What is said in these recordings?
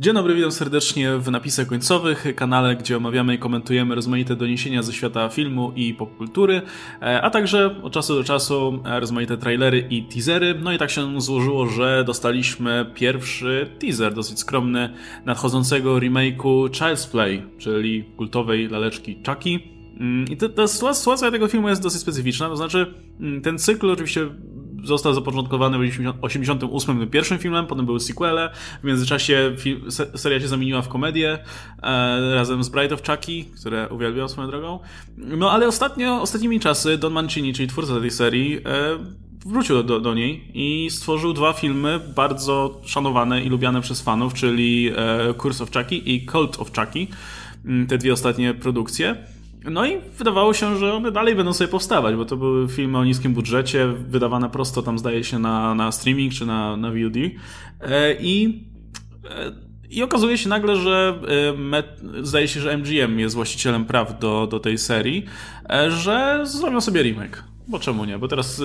Dzień dobry, witam serdecznie w napisach końcowych, kanale, gdzie omawiamy i komentujemy rozmaite doniesienia ze świata filmu i popkultury, e, a także od czasu do czasu e, rozmaite trailery i teasery. No i tak się złożyło, że dostaliśmy pierwszy teaser, dosyć skromny, nadchodzącego remake'u Child's Play, czyli kultowej laleczki Chucky. Mm, I ta, ta sytuacja tego filmu jest dosyć specyficzna, to znaczy mm, ten cykl oczywiście został zapoczątkowany w 1988 pierwszym filmem, potem były sequele. W międzyczasie seria się zamieniła w komedię e, razem z Bride of Chucky, które uwielbiam swoją drogą. No ale ostatnio, ostatnimi czasy Don Mancini, czyli twórca tej serii, e, wrócił do, do niej i stworzył dwa filmy bardzo szanowane i lubiane przez fanów, czyli e, Curse of Chucky i Cult of Chucky. Te dwie ostatnie produkcje. No i wydawało się, że one dalej będą sobie powstawać, bo to były filmy o niskim budżecie, wydawane prosto tam zdaje się na, na streaming czy na, na VOD. E, I, e, I okazuje się nagle, że e, zdaje się, że MGM jest właścicielem praw do, do tej serii, że zrobią sobie remake. Bo czemu nie? Bo teraz,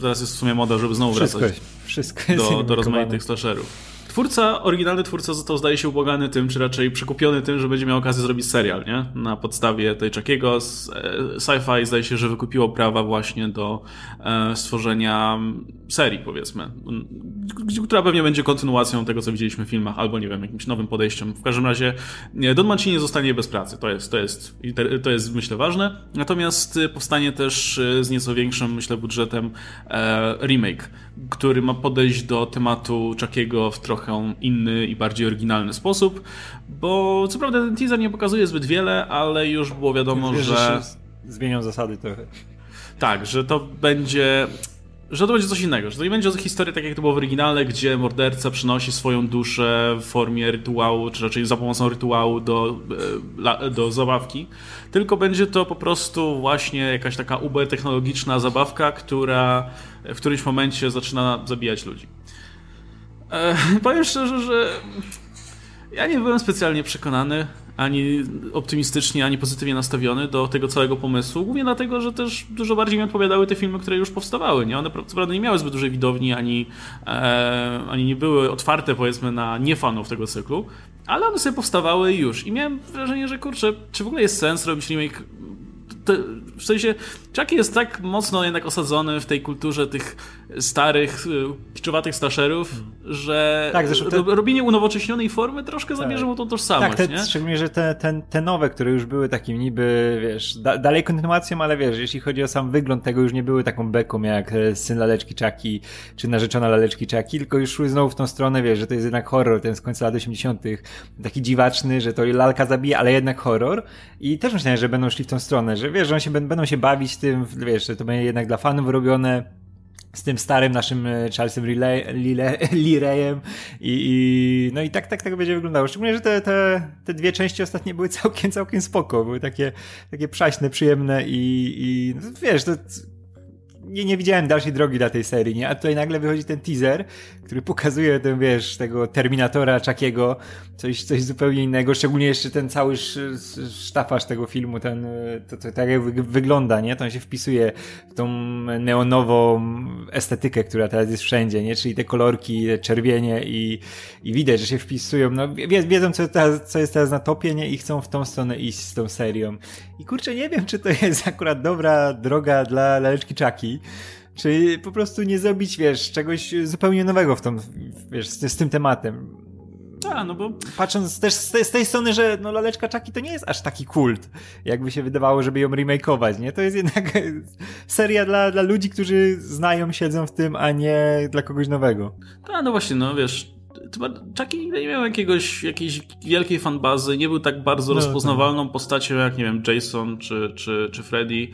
teraz jest w sumie moda, żeby znowu wszystko, wracać wszystko do, do rozmaitych slasherów. Twórca, oryginalny twórca został zdaje się ubłagany tym, czy raczej przekupiony tym, że będzie miał okazję zrobić serial, nie? Na podstawie tej Chuckiego. E, sci-fi zdaje się, że wykupiło prawa właśnie do e, stworzenia serii, powiedzmy, która pewnie będzie kontynuacją tego, co widzieliśmy w filmach, albo nie wiem, jakimś nowym podejściem. W każdym razie Don Mancini nie zostanie bez pracy. To jest, to jest, to jest myślę ważne. Natomiast e, powstanie też z nieco większym, myślę, budżetem remake, który ma podejść do tematu Chuckiego w trochę inny i bardziej oryginalny sposób, bo co prawda ten teaser nie pokazuje zbyt wiele, ale już było wiadomo, wiesz, że... że zmienią zasady trochę. Tak, że to będzie że to będzie coś innego, że to nie będzie historia tak jak to było w oryginale, gdzie morderca przynosi swoją duszę w formie rytuału, czy raczej za pomocą rytuału do, e, do zabawki, tylko będzie to po prostu właśnie jakaś taka uber technologiczna zabawka, która w którymś momencie zaczyna zabijać ludzi. E, powiem szczerze, że ja nie byłem specjalnie przekonany, ani optymistycznie, ani pozytywnie nastawiony do tego całego pomysłu, głównie dlatego, że też dużo bardziej mi odpowiadały te filmy, które już powstawały. Nie? One co prawda nie miały zbyt dużej widowni, ani, e, ani nie były otwarte powiedzmy na niefanów tego cyklu, ale one sobie powstawały już. I miałem wrażenie, że kurczę, czy w ogóle jest sens robić remake w sensie Chucky jest tak mocno jednak osadzony w tej kulturze tych starych, y, kiczowatych slasherów, hmm. że tak, zresztą te... robienie unowocześnionej formy troszkę tak. zabierze mu tą tożsamość, tak, te, nie? szczególnie, że te, te, te nowe, które już były takim niby, wiesz, da, dalej kontynuacją, ale wiesz, jeśli chodzi o sam wygląd tego, już nie były taką beką jak e, syn laleczki Chucky, czy narzeczona laleczki Chucky, tylko już szły znowu w tą stronę, wiesz, że to jest jednak horror, ten z końca lat 80 taki dziwaczny, że to lalka zabija, ale jednak horror i też myślałem, że będą szli w tą stronę, że wiesz, że on się, będą się bawić tym, wiesz, że to będzie jednak dla fanów robione, z tym starym naszym e, Charlesem Lireyem i, i, no i tak, tak, tak będzie wyglądało. Szczególnie, że te, te, te dwie części ostatnie były całkiem, całkiem spoko, były takie, takie przaśne, przyjemne i, i no, wiesz, to nie, nie widziałem dalszej drogi dla tej serii, nie? A tutaj nagle wychodzi ten teaser, który pokazuje ten, wiesz, tego Terminatora Czakiego, coś, coś zupełnie innego, szczególnie jeszcze ten cały sztafaż tego filmu, ten, to, to, tak jak wygląda, nie? To on się wpisuje w tą neonową estetykę, która teraz jest wszędzie, nie? Czyli te kolorki, te czerwienie i, i widać, że się wpisują, no wiedzą, co, teraz, co jest teraz na topie, nie? I chcą w tą stronę iść z tą serią. I kurczę, nie wiem, czy to jest akurat dobra droga dla laleczki Czaki, czy po prostu nie zrobić, wiesz, czegoś zupełnie nowego w tą, wiesz, z, z tym tematem. Tak, no bo... Patrząc też z tej, z tej, strony, że no Laleczka Czaki to nie jest aż taki kult, jakby się wydawało, żeby ją remakeować, nie? To jest jednak seria dla, dla ludzi, którzy znają, siedzą w tym, a nie dla kogoś nowego. Tak, no właśnie, no wiesz, Chucky nie miał jakiegoś, jakiejś wielkiej fanbazy, nie był tak bardzo no, rozpoznawalną tak. postacią jak, nie wiem, Jason czy, czy, czy Freddy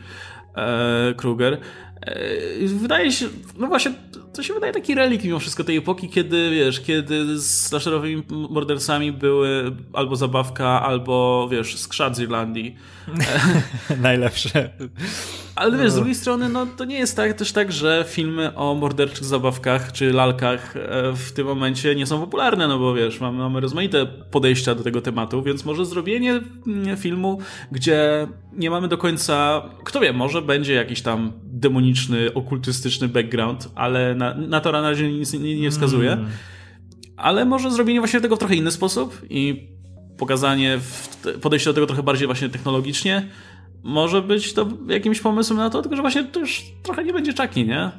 e, Krueger. E, wydaje się, no właśnie, to się wydaje taki relik mimo wszystko tej epoki, kiedy, wiesz, kiedy z slasherowymi mordercami były albo zabawka, albo, wiesz, skrzat z Irlandii. Najlepsze. Ale wiesz, z no. drugiej strony, no to nie jest tak, też tak, że filmy o morderczych zabawkach czy lalkach e, w tym momencie nie są popularne, no bo wiesz, mamy, mamy rozmaite podejścia do tego tematu, więc może zrobienie mm, filmu, gdzie nie mamy do końca, kto wie, może będzie jakiś tam demoniczny, okultystyczny background, ale na, na to na razie nic nie, nie wskazuje. Mm ale może zrobienie właśnie tego w trochę inny sposób i pokazanie, podejście do tego trochę bardziej właśnie technologicznie może być to jakimś pomysłem na to, tylko że właśnie to już trochę nie będzie czaki, nie?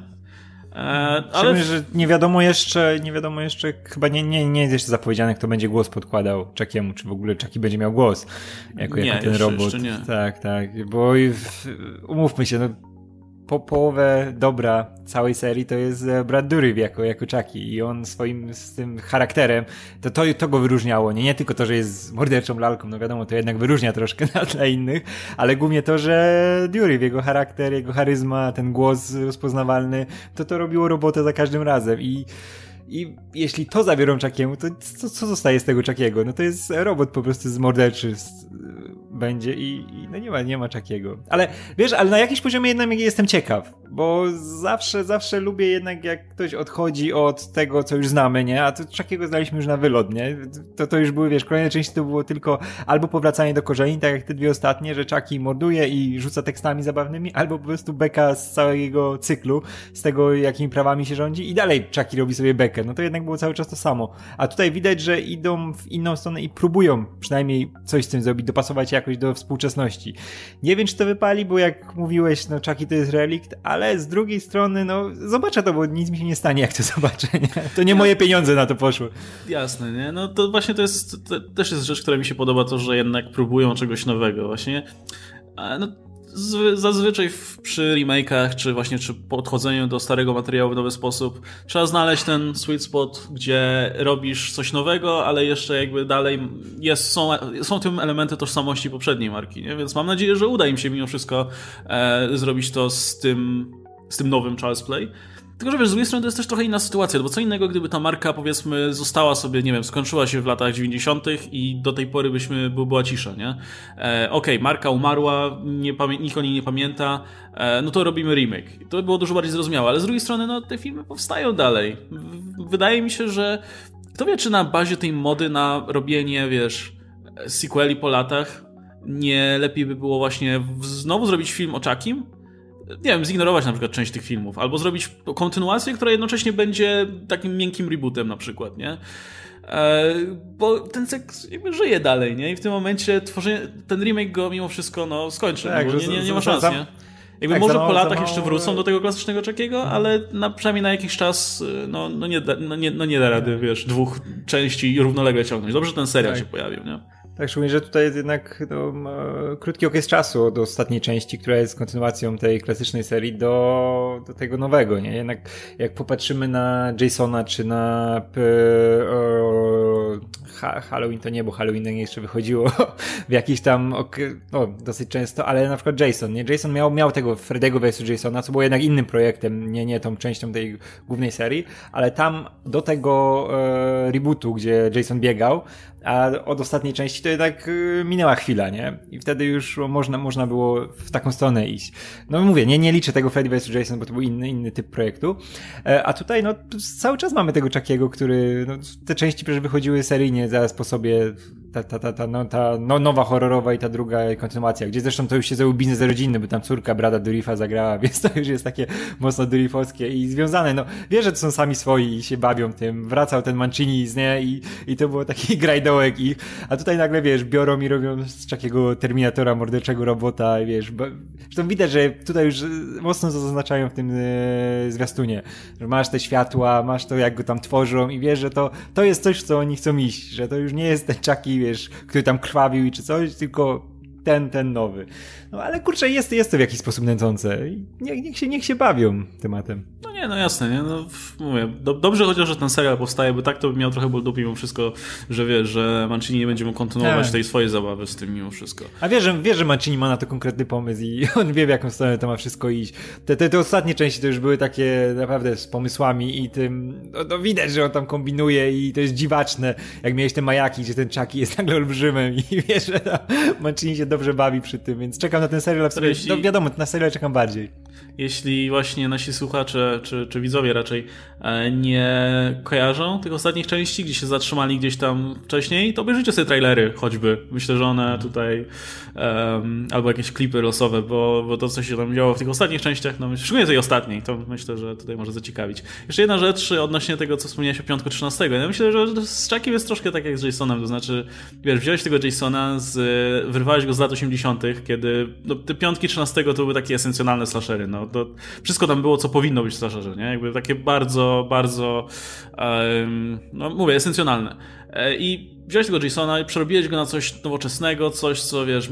E, ale... że nie wiadomo jeszcze, nie wiadomo jeszcze, chyba nie, nie, nie jest jeszcze zapowiedziane, kto będzie głos podkładał Czakiemu, czy w ogóle Czaki będzie miał głos jako, nie, jako ten robot. Jeszcze nie. Tak, tak, bo umówmy się, no po połowę dobra całej serii to jest e, Brad Dourif jako, jako Chucky i on swoim z tym charakterem, to, to, to go wyróżniało, nie, nie tylko to, że jest morderczą lalką, no wiadomo, to jednak wyróżnia troszkę na tle innych, ale głównie to, że Dourif, jego charakter, jego charyzma, ten głos rozpoznawalny, to to robiło robotę za każdym razem i i jeśli to zabiorą Chuckiemu, to co, co zostaje z tego Chuckiego? No to jest robot po prostu z morderczy będzie i, i, no nie ma, nie ma Chuckiego. Ale wiesz, ale na jakimś poziomie jednak jestem ciekaw, bo zawsze, zawsze lubię jednak jak ktoś odchodzi od tego, co już znamy, nie? A to Chuckiego znaliśmy już na wylot, nie? To, to już były, wiesz, kolejne części to było tylko albo powracanie do korzeni, tak jak te dwie ostatnie, że Chucky morduje i rzuca tekstami zabawnymi, albo po prostu beka z całego cyklu, z tego, jakimi prawami się rządzi i dalej Chucky robi sobie bekę. No to jednak było cały czas to samo. A tutaj widać, że idą w inną stronę i próbują przynajmniej coś z tym zrobić, dopasować jakoś do współczesności. Nie wiem, czy to wypali, bo jak mówiłeś, no Chucky to jest relikt, ale z drugiej strony, no zobaczę to, bo nic mi się nie stanie, jak to zobaczę, nie? To nie moje pieniądze na to poszły. Jasne, nie? No to właśnie to jest, to też jest rzecz, która mi się podoba, to, że jednak próbują czegoś nowego, właśnie. No, zazwyczaj w, przy remake'ach, czy właśnie czy podchodzeniu do starego materiału w nowy sposób, trzeba znaleźć ten sweet spot, gdzie robisz coś nowego, ale jeszcze jakby dalej jest, są, są tym elementy tożsamości poprzedniej marki, nie? więc mam nadzieję, że uda im się mimo wszystko e, zrobić to z tym, z tym nowym Charles Play. Tylko, że wiesz, z drugiej strony to jest też trochę inna sytuacja, bo co innego, gdyby ta marka, powiedzmy, została sobie, nie wiem, skończyła się w latach 90. i do tej pory byśmy, by była cisza, nie? E, Okej, okay, marka umarła, nie nikt o niej nie pamięta, e, no to robimy remake. To by było dużo bardziej zrozumiałe, ale z drugiej strony, no, te filmy powstają dalej. Wydaje mi się, że kto wie, czy na bazie tej mody na robienie, wiesz, sequeli po latach, nie lepiej by było właśnie znowu zrobić film o Chuckim, nie wiem, zignorować na przykład część tych filmów, albo zrobić kontynuację, która jednocześnie będzie takim miękkim rebootem na przykład, nie? E, bo ten cykl jakby żyje dalej, nie? I w tym momencie tworzenie, ten remake go mimo wszystko no, skończy, tak, nie, nie, nie ma szans, nie? Jakby tak, może mało, po latach jeszcze wrócą do tego klasycznego czekiego, mhm. ale na, przynajmniej na jakiś czas no, no, nie, da, no, nie, no nie da rady, wiesz, dwóch części równolegle ciągnąć. Dobrze, że ten serial tak. się pojawił, nie? Tak, szczególnie, że tutaj jest jednak no, krótki okres czasu od ostatniej części, która jest kontynuacją tej klasycznej serii do, do tego nowego, nie? Jednak jak popatrzymy na Jasona czy na o, ha, Halloween, to nie, bo Halloween jeszcze wychodziło w jakiś tam no, dosyć często, ale na przykład Jason, nie? Jason miał, miał tego Fredego vs. Jasona, co było jednak innym projektem, nie, nie tą częścią tej głównej serii, ale tam do tego e, rebootu, gdzie Jason biegał, a od ostatniej części to jednak y, minęła chwila, nie? I wtedy już można, można było w taką stronę iść. No mówię, nie, nie liczę tego Freddy vs. Jason, bo to był inny, inny typ projektu. E, a tutaj, no, cały czas mamy tego Chuckiego, który, no, te części przecież wychodziły seryjnie zaraz po sobie ta, ta, ta, ta, no, ta no, nowa horrorowa i ta druga kontynuacja, gdzie zresztą to już się zrobił biznes rodzinny, bo tam córka brada Durifa zagrała, więc to już jest takie mocno Durifowskie i związane, no wiesz, że to są sami swoi i się bawią tym, wracał ten Mancini z nie i, i to było taki grajdołek ich, a tutaj nagle wiesz, biorą i robią z takiego Terminatora morderczego robota, wiesz, bo, zresztą widać, że tutaj już mocno to zaznaczają w tym e, zwiastunie, że masz te światła, masz to jak go tam tworzą i wiesz, że to, to jest coś, co oni chcą iść, że to już nie jest ten Chucky, wiesz, który tam krwawił i czy coś, tylko ten, ten nowy. No ale kurczę, jest, jest to w jakiś sposób nęcące. Niech, niech, się, niech się bawią tematem. No nie, no jasne, nie? No, mówię, do, dobrze chociaż, że ten serial powstaje, bo tak to by miał trochę ból dupy mimo wszystko, że wiesz, że Mancini nie będzie mógł kontynuować tak. tej swojej zabawy z tym mimo wszystko. A wiesz, że, wiesz, że Mancini ma na to konkretny pomysł i on wie, w jaką stronę to ma wszystko iść. Te, te, te ostatnie części to już były takie naprawdę z pomysłami i tym, no, no widać, że on tam kombinuje i to jest dziwaczne, jak miałeś te majaki, gdzie ten Chucky jest nagle olbrzymem i wiesz, że Mancini się dobrze bawi przy tym, więc czekam na ten serial, w jeśli, no wiadomo, na serial czekam bardziej. Jeśli właśnie nasi słuchacze czy, czy widzowie raczej e, nie kojarzą tych ostatnich części, gdzie się zatrzymali gdzieś tam wcześniej, to obejrzyjcie sobie trailery choćby. Myślę, że one tutaj um, albo jakieś klipy losowe, bo, bo to, co się tam działo w tych ostatnich częściach, no szczególnie tej ostatniej, to myślę, że tutaj może zaciekawić. Jeszcze jedna rzecz odnośnie tego, co wspomniałeś o piątku 13. Ja myślę, że z Chuckiem jest troszkę tak jak z Jasonem, to znaczy, wiesz, wziąłeś tego Jasona, z, wyrwałeś go z lat 80., kiedy no, te piątki 13 to były takie esencjonalne slashery, no, to wszystko tam było, co powinno być w slasherze, nie? Jakby takie bardzo, bardzo, um, no mówię, esencjonalne. E, I wziąłeś tego Jasona i przerobiłeś go na coś nowoczesnego, coś, co wiesz,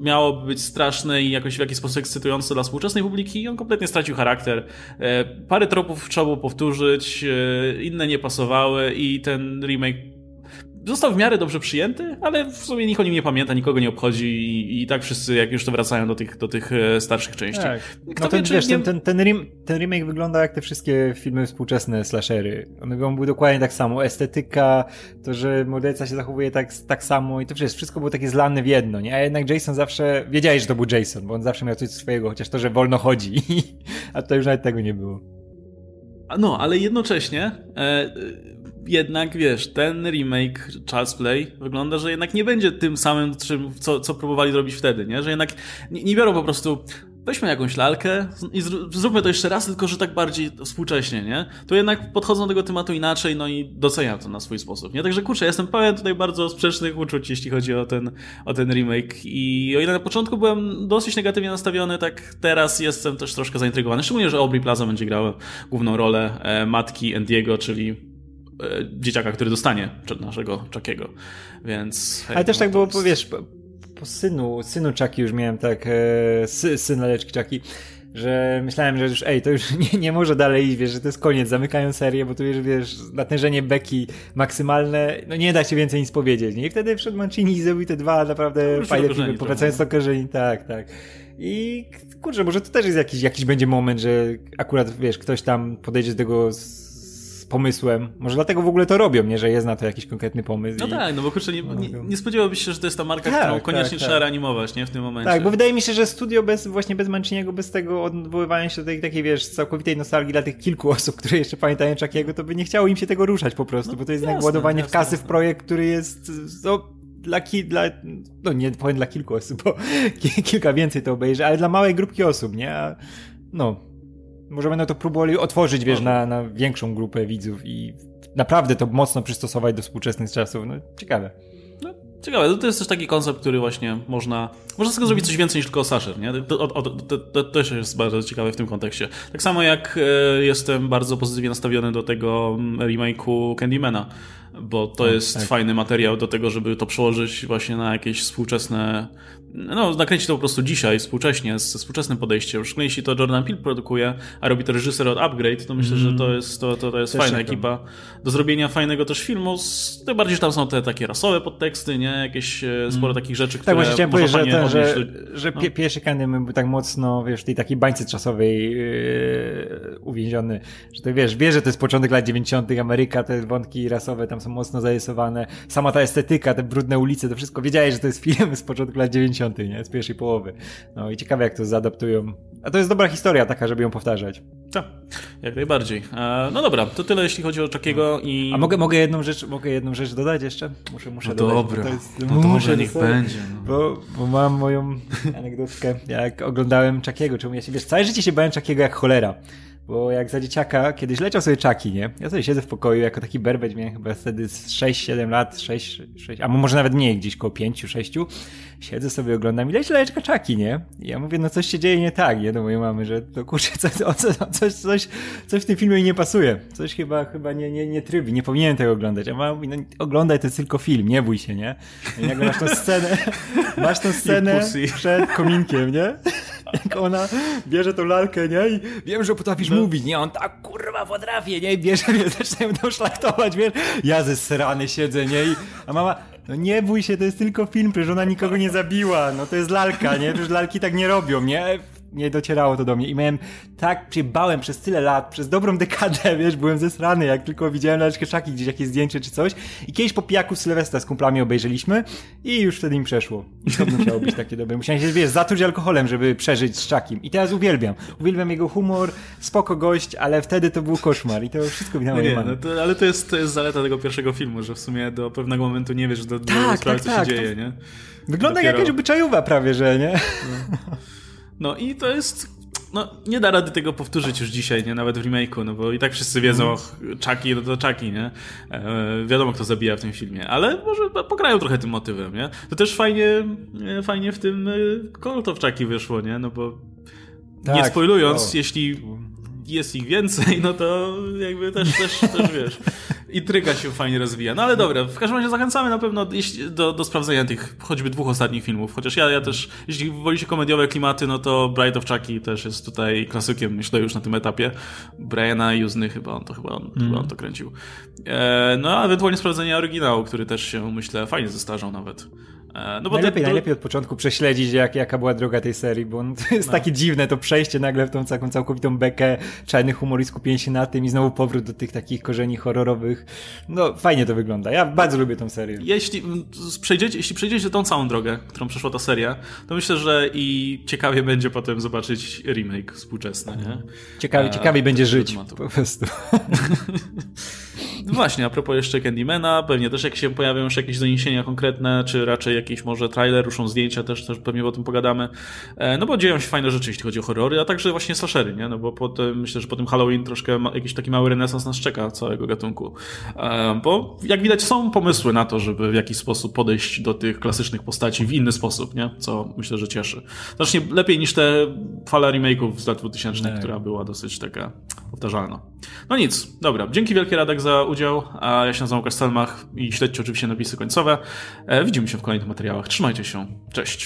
miało być straszne i jakoś w jakiś sposób ekscytujące dla współczesnej publiki i on kompletnie stracił charakter. E, parę tropów trzeba było powtórzyć, e, inne nie pasowały i ten remake został w miarę dobrze przyjęty, ale w sumie nikt o nim nie pamięta, nikogo nie obchodzi i, i tak wszyscy jak już to wracają do tych, do tych e, starszych części. Tak. Kto no ten, wie, wiesz, nie... ten, ten, ten, rem, ten remake wygląda jak te wszystkie filmy współczesne slashery. One on był dokładnie tak samo. Estetyka, to, że morderca się zachowuje tak, tak samo i to przecież wszystko było takie zlane w jedno, nie? A jednak Jason zawsze, wiedziałeś, że to był Jason, bo on zawsze miał coś swojego, chociaż to, że wolno chodzi. A tutaj już nawet tego nie było. No, ale jednocześnie e, jednak, wiesz, ten remake Charles Play wygląda, że jednak nie będzie tym samym, czym, co, co próbowali zrobić wtedy, nie? Że jednak nie, nie biorą po prostu weźmy jakąś lalkę i zróbmy to jeszcze raz, tylko że tak bardziej współcześnie, nie? To jednak podchodzą do tego tematu inaczej, no i doceniam to na swój sposób, nie? Także kurczę, jestem pełen tutaj bardzo sprzecznych uczuć, jeśli chodzi o ten, o ten remake i o ile na początku byłem dosyć negatywnie nastawiony, tak teraz jestem też troszkę zaintrygowany, szczególnie, że Aubrey Plaza będzie grała główną rolę e, matki Andiego, czyli dzieciaka, który dostanie naszego Chuckiego, więc... Ale też no, tak było, jest... wiesz, po, po, synu, synu Chucky już miałem tak, e, sy, syn laleczki Chucky, że myślałem, że już ej, to już nie, nie może dalej iść, wiesz, że to jest koniec, zamykają serię, bo tu już, wiesz, natężenie beki maksymalne, no nie da się więcej nic powiedzieć, nie? I wtedy wszedł Mancini i zrobił te dwa naprawdę no, fajne filmy, powracając do korzeni, tak, tak. I kurczę, może to też jest jakiś, jakiś będzie moment, że akurat, wiesz, ktoś tam podejdzie do tego z pomysłem. Może dlatego w ogóle to robią, nie? Że jest na to jakiś konkretny pomysł. No i... tak, no bo kurczę, nie, nie, nie spodziewałbyś się, że to jest ta marka, tak, którą koniecznie tak, trzeba tak. reanimować, nie? W tym momencie. Tak, bo wydaje mi się, że studio bez, właśnie bez Manciniego, bez tego odwoływania się do tej takiej, wiesz, całkowitej nostalgii dla tych kilku osób, które jeszcze pamiętają Chuckiego, to by nie chciało im się tego ruszać po prostu, no, bo to jest jasne, ładowanie w kasy w projekt, który jest, no, dla, ki, dla, no nie powiem dla kilku osób, bo kilka więcej to obejrzy, ale dla małej grupki osób, nie? A, no, może będą to próbowali otworzyć, wiesz, na, na większą grupę widzów i naprawdę to mocno przystosować do współczesnych czasów. No, ciekawe. No, ciekawe. To jest też taki koncept, który właśnie można... Można z tego zrobić coś więcej niż tylko Sasher, nie? To, to, to, to, też jest bardzo ciekawe w tym kontekście. Tak samo jak e, jestem bardzo pozytywnie nastawiony do tego mm, remake'u Candymana bo to tak, jest tak. fajny materiał do tego, żeby to przełożyć właśnie na jakieś współczesne, no nakręcić to po prostu dzisiaj, współcześnie, ze współczesnym podejściem. Szczególnie jeśli to Jordan Peele produkuje, a robi to reżyser od Upgrade, to myślę, mm. że to mhm. jest, to, to, to jest fajna ekipa do zrobienia fajnego też filmu. Tym bardziej, że tam są te takie rasowe podteksty, nie? Jakieś mm. sporo takich rzeczy, tak, które Tak, właśnie chciałem powiedzieć, że, ten, że, że no. pierwszy Candyman był tak mocno, wiesz, w tej takiej bańce czasowej yy, uwięziony, że to wiesz, wie, że to jest początek lat 90. Ameryka, te wątki rasowe tam są są mocno zarysowane. Sama ta estetyka, te brudne ulice, to wszystko. Wiedziałeś, że to jest film z początku lat 90., nie? Z pierwszej połowy. No i ciekawe, jak to zaadaptują. A to jest dobra historia taka, żeby ją powtarzać. Tak, jak najbardziej. E, no dobra, to tyle jeśli chodzi o Czakiego i... A mogę, mogę, jedną rzecz, mogę jedną rzecz dodać jeszcze? Muszę, muszę no dodać. Dobra, to jest, no muszę, niech będzie. No. Bo, bo mam moją anegdotkę, jak oglądałem Czakiego, czemu ja się, wiesz, całe życie się bałem Czakiego jak cholera. Bo jak za dzieciaka, kiedyś leciał sobie czaki, nie? Ja sobie siedzę w pokoju jako taki berbeć, miałem chyba wtedy 6-7 lat, 6, 6, a może nawet mniej, gdzieś koło 5-6. Siedzę sobie, oglądam i leci leczka czaki, nie? I ja mówię, no coś się dzieje nie tak, nie? Do mojej mamy, że to kurczę, coś, coś, coś, coś w tym filmie nie pasuje. Coś chyba, chyba nie, nie, nie trybi, nie powinienem tego oglądać. A mama mówi, no oglądaj, to jest tylko film, nie bój się, nie? I nagle masz tą scenę, masz tą scenę przed kominkiem, nie? Jak ona bierze tą lalkę, nie? I wiem, że potrafisz no. mówić, nie? On tak kurwa potrafi, nie? I bierze mnie, zaczynają to szlachtować, wiesz? Ja ze srany siedzę, nie? I, a mama, no nie bój się, to jest tylko film, przecież ona nikogo nie zabiła, no to jest lalka, nie? Przecież lalki tak nie robią, nie? Nie docierało to do mnie i miałem tak, się bałem przez tyle lat, przez dobrą dekadę, wiesz, byłem zesrany, jak tylko widziałem laleczkę czaki, gdzieś jakieś zdjęcie czy coś i kiedyś po pijaku Sylwestra z kumplami obejrzeliśmy i już wtedy im przeszło. I to musiało być takie dobre. Musiałem się, wiesz, zatruć alkoholem, żeby przeżyć z czakiem i teraz uwielbiam. Uwielbiam jego humor, spoko gość, ale wtedy to był koszmar i to wszystko widać no nie, no to, Ale to jest, to jest zaleta tego pierwszego filmu, że w sumie do pewnego momentu nie wiesz do, do tak, sprawy, tak, co tak, się dzieje, nie? Wygląda Dopiero... jak jakaś obyczajowa prawie, że, nie? No. no i to jest no, nie da rady tego powtórzyć już dzisiaj, nie? Nawet w remake'u, no bo i tak wszyscy wiedzą, mm. Chucky, no to Chucky, nie? E, wiadomo, kto zabija w tym filmie, ale może pograją trochę tym motywem, nie? To też fajnie, e, fajnie w tym e, Cult of Chucky wyszło, nie? No bo tak. nie spoilując, o. jeśli jest ich więcej, no to jakby też, też, też wiesz, intryga się fajnie rozwija. No ale dobra, w każdym razie zachęcamy na pewno do, do sprawdzenia tych choćby dwóch ostatnich filmów, chociaż ja, ja też, jeśli wolicie komediowe klimaty, no to Bright of Chucky też jest tutaj klasykiem, myślę już na tym etapie. Briana Juzny chyba on to, chyba on, mm. chyba on to kręcił. E, no a ewentualnie sprawdzenia oryginału, który też się, myślę, fajnie zestarzał nawet. E, no najlepiej, to... najlepiej od początku prześledzić, jak, jaka była droga tej serii, bo to jest no. takie dziwne, to przejście nagle w tą taką całkowitą bekę, czarny humor i skupienie się na tym i znowu powrót do tych takich korzeni horrorowych. No, fajnie to wygląda. Ja bardzo lubię tą serię. Jeśli przejdziecie, jeśli przejdziecie tą całą drogę, którą przeszła ta seria, to myślę, że i ciekawie będzie potem zobaczyć remake współczesny, nie? Ciekawie, ciekawiej będzie żyć, po prostu. No właśnie, a propos jeszcze Candymana, pewnie też jak się pojawią już jakieś doniesienia konkretne, czy raczej jakiś może trailer, ruszą zdjęcia, też, też pewnie o tym pogadamy. E, no bo dzieją się fajne rzeczy, jeśli chodzi o horrory, a także właśnie slashery, nie? No bo po tym, myślę, że po tym Halloween troszkę jakiś taki mały renesans nas czeka całego gatunku. E, bo jak widać są pomysły na to, żeby w jakiś sposób podejść do tych klasycznych postaci w inny sposób, nie? Co myślę, że cieszy. Znacznie lepiej niż te fala remake'ów z lat 2000, tak. która była dosyć taka powtarzalna. No nic, dobra. Dzięki wielkie Radek za udział, a ja się nazywam Łukasz Selmach i śledźcie oczywiście napisy końcowe. E, widzimy się w kolejnych materiałach. Trzymajcie się. Cześć.